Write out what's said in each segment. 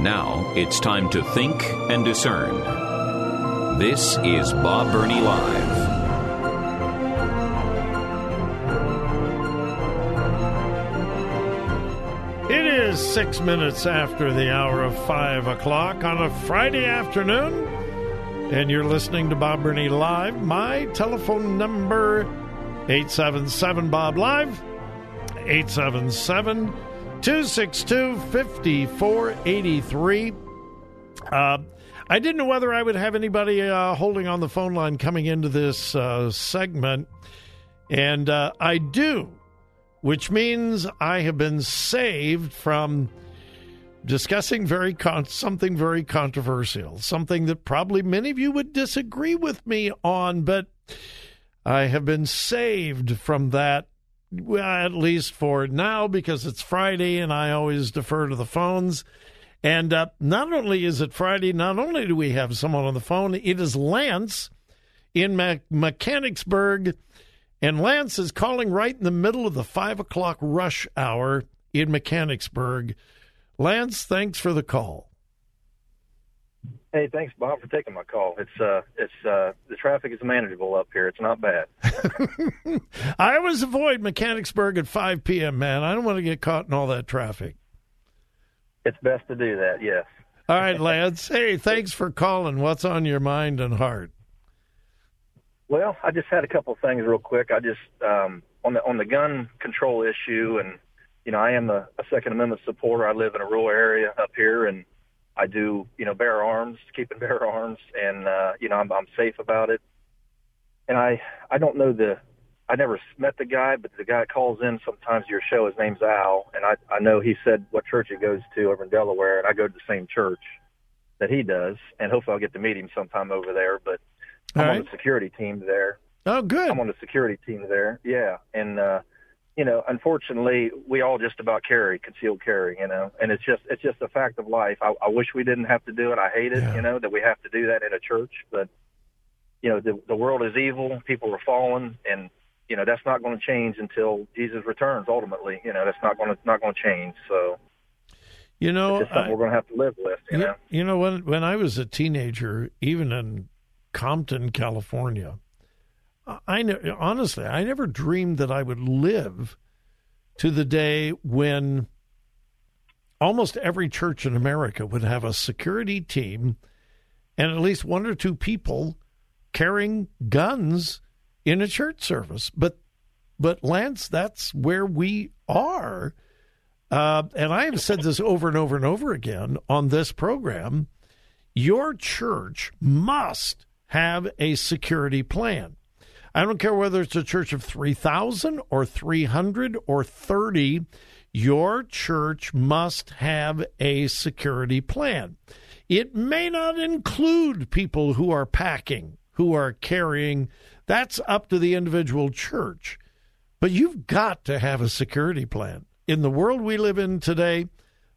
Now it's time to think and discern. This is Bob Burney Live. It is six minutes after the hour of five o'clock on a Friday afternoon, and you're listening to Bob Burney Live. My telephone number 877 Bob Live 877 262 5483. Uh, I didn't know whether I would have anybody uh, holding on the phone line coming into this uh, segment, and uh, I do, which means I have been saved from discussing very con- something very controversial, something that probably many of you would disagree with me on, but I have been saved from that well, at least for now, because it's Friday and I always defer to the phones. And uh, not only is it Friday, not only do we have someone on the phone, it is Lance in Me- Mechanicsburg. And Lance is calling right in the middle of the five o'clock rush hour in Mechanicsburg. Lance, thanks for the call. Hey, thanks, Bob, for taking my call. It's uh, it's uh, the traffic is manageable up here. It's not bad. I always avoid Mechanicsburg at 5 p.m. Man, I don't want to get caught in all that traffic. It's best to do that. Yes. All right, Lance. Hey, thanks for calling. What's on your mind and heart? Well, I just had a couple of things real quick. I just um, on the on the gun control issue, and you know, I am a, a Second Amendment supporter. I live in a rural area up here, and I do, you know, bear arms, keeping bear arms, and uh, you know, I'm, I'm safe about it. And I, I don't know the, I never met the guy, but the guy calls in sometimes to your show. His name's Al, and I, I know he said what church he goes to over in Delaware, and I go to the same church that he does, and hopefully I'll get to meet him sometime over there. But I'm All on the security team there. Oh, good. I'm on the security team there. Yeah, and uh, you know, unfortunately, we all just about carry concealed carry. You know, and it's just it's just a fact of life. I, I wish we didn't have to do it. I hate it. Yeah. You know that we have to do that in a church, but you know, the the world is evil. People are fallen, and you know that's not going to change until Jesus returns. Ultimately, you know, that's not going to not going to change. So You know, it's just something I- we're going to have to live with. You you, know. you know when when I was a teenager, even in Compton, California, I- ne- honestly I never dreamed that I would live to the day when almost every church in America would have a security team and at least one or two people carrying guns in a church service. But but Lance, that's where we are. Uh, and I have said this over and over and over again on this program. Your church must have a security plan. I don't care whether it's a church of 3,000 or 300 or 30, your church must have a security plan. It may not include people who are packing, who are carrying. That's up to the individual church. But you've got to have a security plan. In the world we live in today,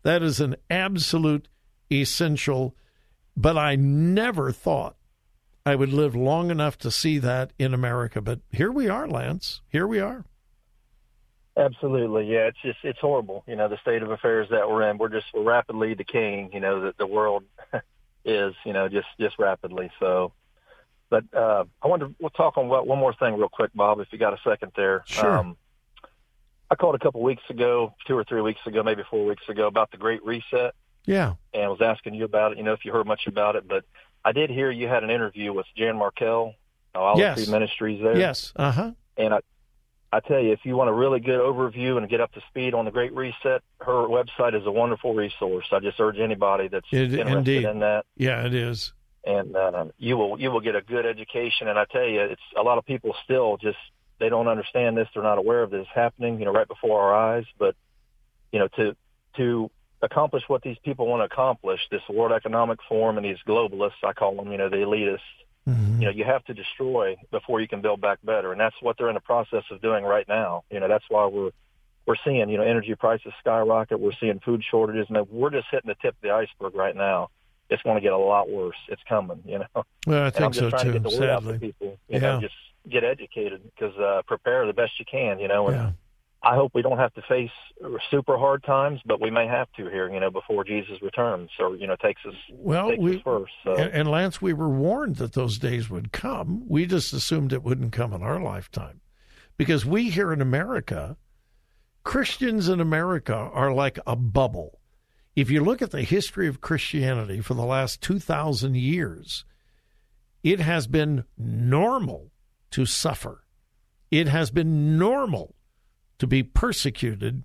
that is an absolute essential. But I never thought I would live long enough to see that in America. But here we are, Lance. Here we are. Absolutely, yeah. It's just it's horrible, you know, the state of affairs that we're in. We're just we're rapidly decaying, you know, that the world is, you know, just just rapidly. So, but uh, I to, we'll talk on what, one more thing real quick, Bob, if you got a second there. Sure. Um, I called a couple weeks ago, two or three weeks ago, maybe four weeks ago, about the Great Reset, Yeah. and was asking you about it. You know, if you heard much about it, but I did hear you had an interview with Jan Markell, uh, Olive Yes. Tree Ministries there. Yes. Uh huh. And I, I tell you, if you want a really good overview and get up to speed on the Great Reset, her website is a wonderful resource. I just urge anybody that's It- interested indeed. in that, Yeah, it is. and um, you will you will get a good education. And I tell you, it's a lot of people still just they don't understand this. They're not aware of this happening. You know, right before our eyes. But you know, to to accomplish what these people want to accomplish, this World Economic Forum and these globalists, I call them, you know, the elitists, mm-hmm. you know, you have to destroy before you can build back better. And that's what they're in the process of doing right now. You know, that's why we're, we're seeing, you know, energy prices skyrocket. We're seeing food shortages and we're just hitting the tip of the iceberg right now. It's going to get a lot worse. It's coming, you know. Well, I think and I'm just so trying too. To get the word sadly. out to people, yeah. know, just get educated because uh, prepare the best you can, you know. And, yeah. I hope we don't have to face super hard times, but we may have to here, you know, before Jesus returns or you know takes us well takes we us first. So. and, and Lance, we were warned that those days would come. We just assumed it wouldn't come in our lifetime, because we here in America, Christians in America are like a bubble. If you look at the history of Christianity for the last two thousand years, it has been normal to suffer. It has been normal to be persecuted.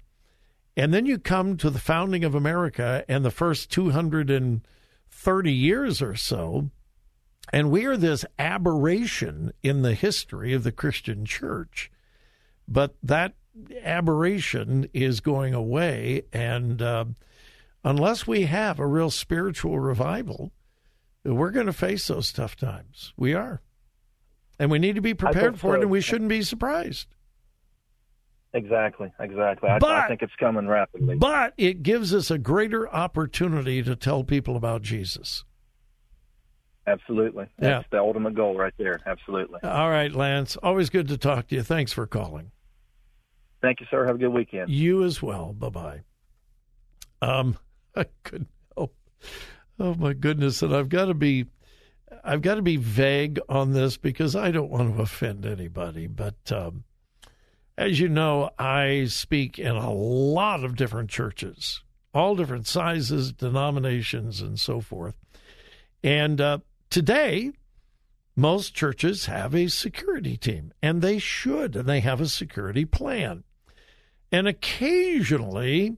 And then you come to the founding of America and the first 230 years or so, and we are this aberration in the history of the Christian church. But that aberration is going away. And uh, unless we have a real spiritual revival, we're going to face those tough times. We are. And we need to be prepared for so. it, and we shouldn't be surprised. Exactly, exactly. I, But- I think it's coming rapidly. But it gives us a greater opportunity to tell people about Jesus. Absolutely. Yeah. That's the ultimate goal right there. Absolutely. All right, Lance. Always good to talk to you. Thanks for calling. Thank you, sir. Have a good weekend. You as well. Bye bye. Um, I couldn't help. Oh my goodness! And I've got to be, I've got to be vague on this because I don't want to offend anybody. But um, as you know, I speak in a lot of different churches, all different sizes, denominations, and so forth. And uh, today, most churches have a security team, and they should, and they have a security plan. And occasionally,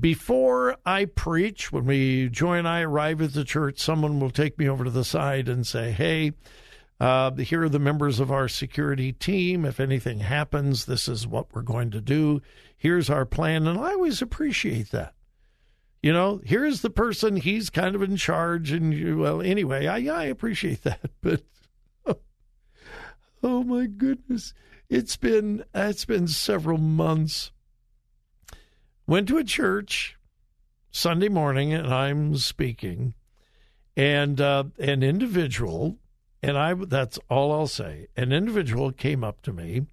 before I preach, when we Joy and I arrive at the church, someone will take me over to the side and say, "Hey, uh, here are the members of our security team. If anything happens, this is what we're going to do. Here's our plan." And I always appreciate that. You know, here's the person; he's kind of in charge, and you, well, anyway, I I appreciate that, but. Oh my goodness. It's been it's been several months. Went to a church Sunday morning and I'm speaking and uh, an individual and I that's all I'll say. An individual came up to me,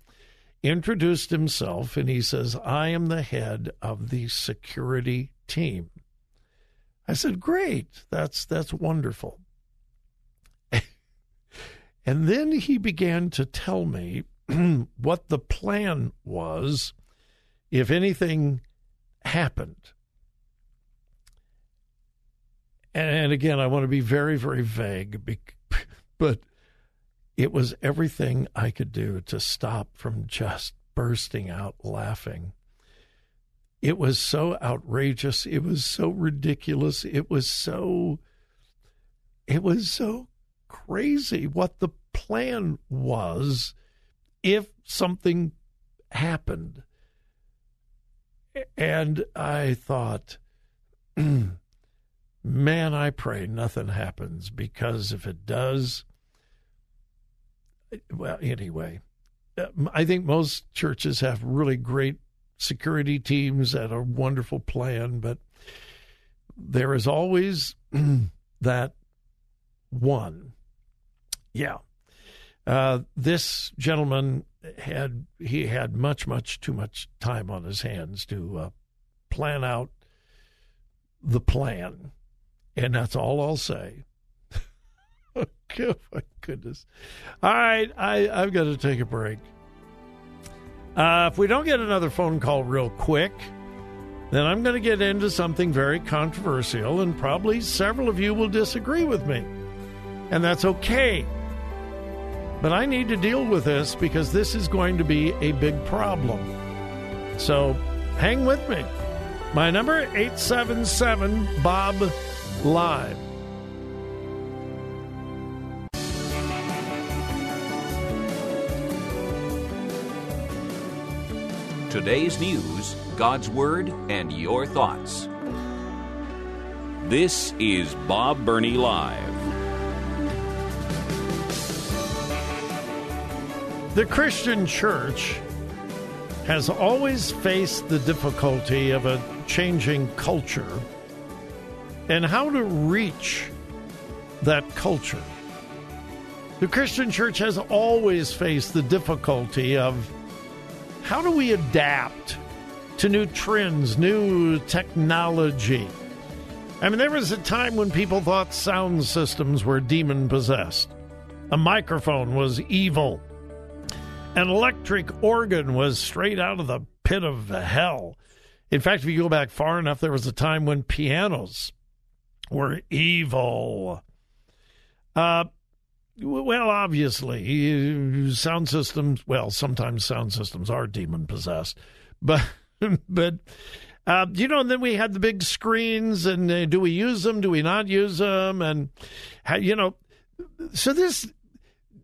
introduced himself and he says, "I am the head of the security team." I said, "Great. That's that's wonderful." And then he began to tell me what the plan was if anything happened. And again, I want to be very, very vague, but it was everything I could do to stop from just bursting out laughing. It was so outrageous. It was so ridiculous. It was so, it was so crazy what the plan was if something happened. And I thought, man, I pray nothing happens because if it does, well, anyway, I think most churches have really great security teams and a wonderful plan, but there is always that one. Yeah. Uh, this gentleman had he had much much too much time on his hands to uh, plan out the plan, and that's all I'll say. oh my goodness! All right, I I've got to take a break. Uh, if we don't get another phone call real quick, then I'm going to get into something very controversial, and probably several of you will disagree with me, and that's okay. But I need to deal with this because this is going to be a big problem. So hang with me. My number 877 Bob Live. Today's news, God's Word, and your thoughts. This is Bob Burney Live. The Christian church has always faced the difficulty of a changing culture and how to reach that culture. The Christian church has always faced the difficulty of how do we adapt to new trends, new technology? I mean, there was a time when people thought sound systems were demon possessed, a microphone was evil an electric organ was straight out of the pit of hell. In fact, if you go back far enough, there was a time when pianos were evil. Uh, well, obviously, sound systems. Well, sometimes sound systems are demon possessed, but but uh, you know. And then we had the big screens, and uh, do we use them? Do we not use them? And you know, so this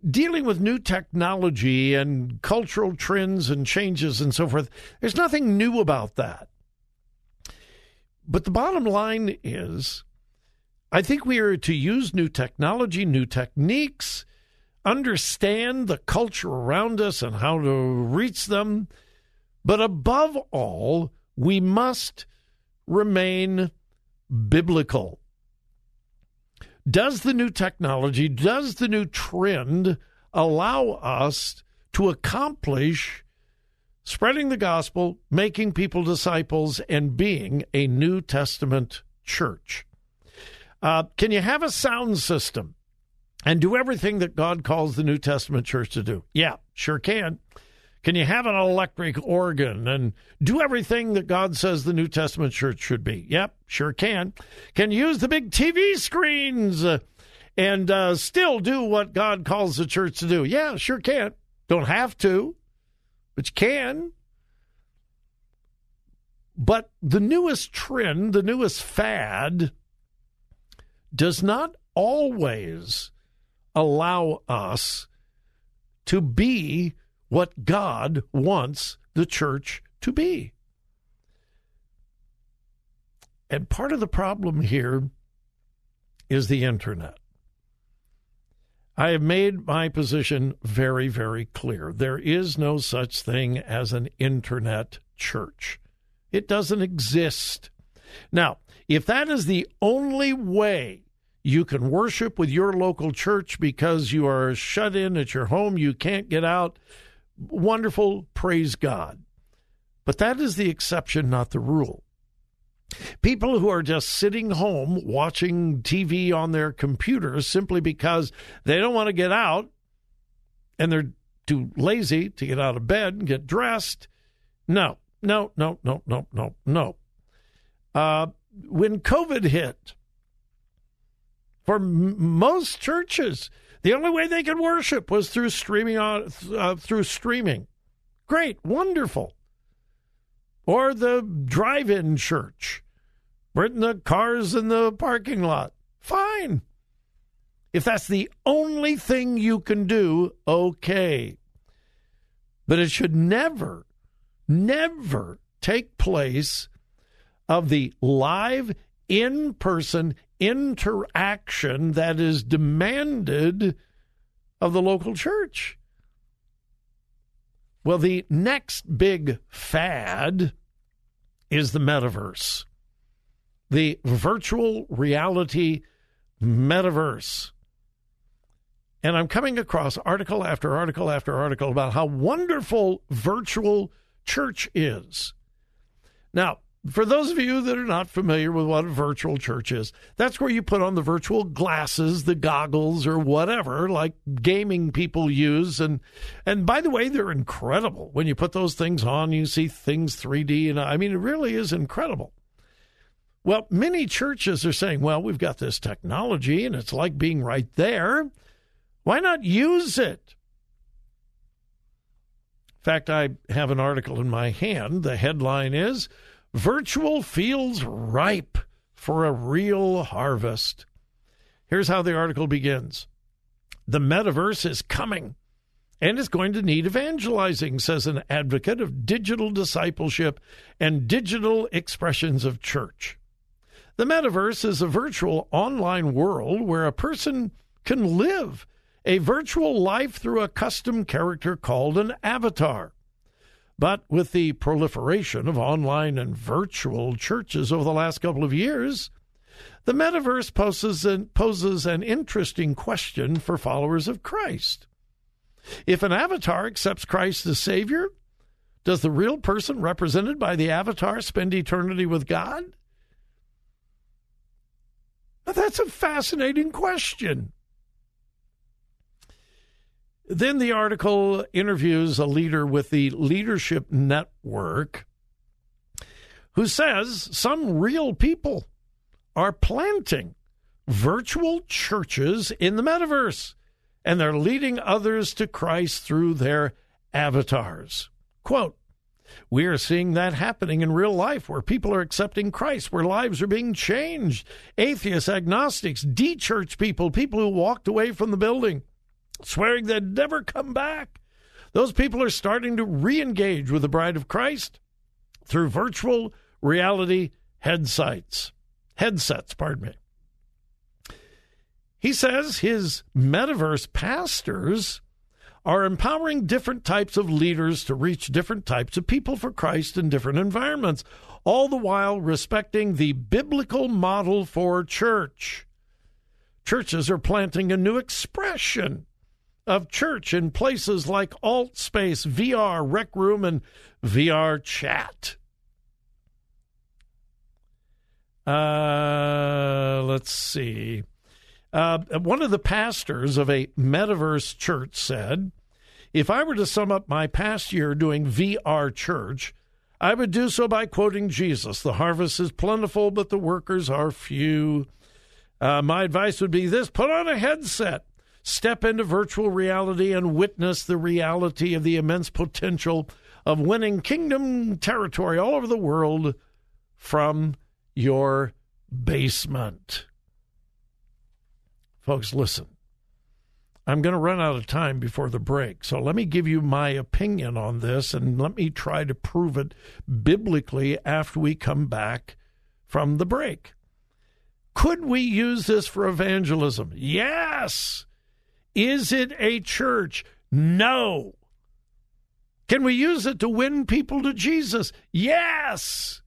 dealing with new technology and cultural trends and changes and so forth, there's nothing new about that. But the bottom line is, I think we are to use new technology, new techniques, understand the culture around us and how to reach them. But above all, we must remain biblical. Does the new technology, does the new trend allow us to accomplish spreading the gospel, making people disciples, and being a New Testament church? Uh, can you have a sound system and do everything that God calls the New Testament church to do? Yeah, sure can. Can you have an electric organ and do everything that God says the New Testament church should be? Yep, sure can. Can you use the big TV screens uh, and uh, still do what God calls the church to do? Yeah, sure can. Don't have to, but you can. But the newest trend, the newest fad, does not always allow us to be what God wants the church to be. And part of the problem here is the internet. I have made my position very, very clear. There is no such thing as an internet church, it doesn't exist. Now, if that is the only way you can worship with your local church because you are shut in at your home, you can't get out, wonderful, praise God. But that is the exception, not the rule. People who are just sitting home watching TV on their computers simply because they don't want to get out and they're too lazy to get out of bed and get dressed. No, no, no, no, no, no, no. Uh, when COVID hit, for m- most churches, the only way they could worship was through streaming on uh, through streaming. Great, wonderful. Or the drive-in church, bring the cars in the parking lot. Fine. If that's the only thing you can do, okay. But it should never, never take place of the live, in person, interaction that is demanded of the local church. Well, the next big fad is the metaverse, the virtual reality metaverse. And I'm coming across article after article after article about how wonderful virtual church is. Now, for those of you that are not familiar with what a virtual church is, that's where you put on the virtual glasses, the goggles, or whatever, like gaming people use. And and by the way, they're incredible. When you put those things on, you see things 3D, and I mean, it really is incredible. Well, many churches are saying, well, we've got this technology, and it's like being right there. Why not use it? In fact, I have an article in my hand. The headline is Virtual feels ripe for a real harvest. Here's how the article begins The metaverse is coming and is going to need evangelizing, says an advocate of digital discipleship and digital expressions of church. The metaverse is a virtual online world where a person can live a virtual life through a custom character called an avatar. But with the proliferation of online and virtual churches over the last couple of years, the metaverse poses an, poses an interesting question for followers of Christ. If an avatar accepts Christ as Savior, does the real person represented by the avatar spend eternity with God? Now, that's a fascinating question. Then the article interviews a leader with the Leadership Network who says some real people are planting virtual churches in the metaverse and they're leading others to Christ through their avatars. Quote, we are seeing that happening in real life where people are accepting Christ, where lives are being changed. Atheists, agnostics, de church people, people who walked away from the building swearing they'd never come back. Those people are starting to re engage with the bride of Christ through virtual reality headsets. Headsets, pardon me. He says his metaverse pastors are empowering different types of leaders to reach different types of people for Christ in different environments, all the while respecting the biblical model for church. Churches are planting a new expression of church in places like Alt Space, VR, Rec Room, and VR Chat. Uh, let's see. Uh, one of the pastors of a metaverse church said, If I were to sum up my past year doing VR church, I would do so by quoting Jesus The harvest is plentiful, but the workers are few. Uh, my advice would be this put on a headset step into virtual reality and witness the reality of the immense potential of winning kingdom territory all over the world from your basement. Folks, listen. I'm going to run out of time before the break. So let me give you my opinion on this and let me try to prove it biblically after we come back from the break. Could we use this for evangelism? Yes. Is it a church? No. Can we use it to win people to Jesus? Yes.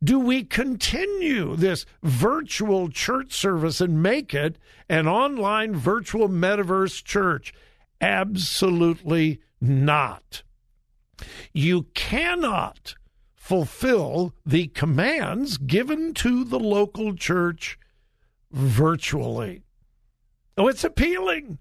Do we continue this virtual church service and make it an online virtual metaverse church? Absolutely not. You cannot fulfill the commands given to the local church virtually. Oh, it's appealing.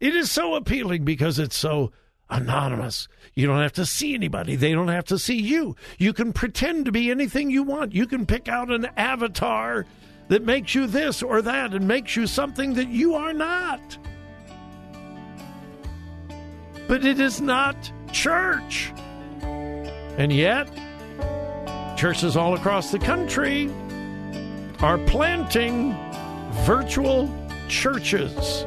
It is so appealing because it's so anonymous. You don't have to see anybody. They don't have to see you. You can pretend to be anything you want. You can pick out an avatar that makes you this or that and makes you something that you are not. But it is not church. And yet, churches all across the country are planting virtual churches.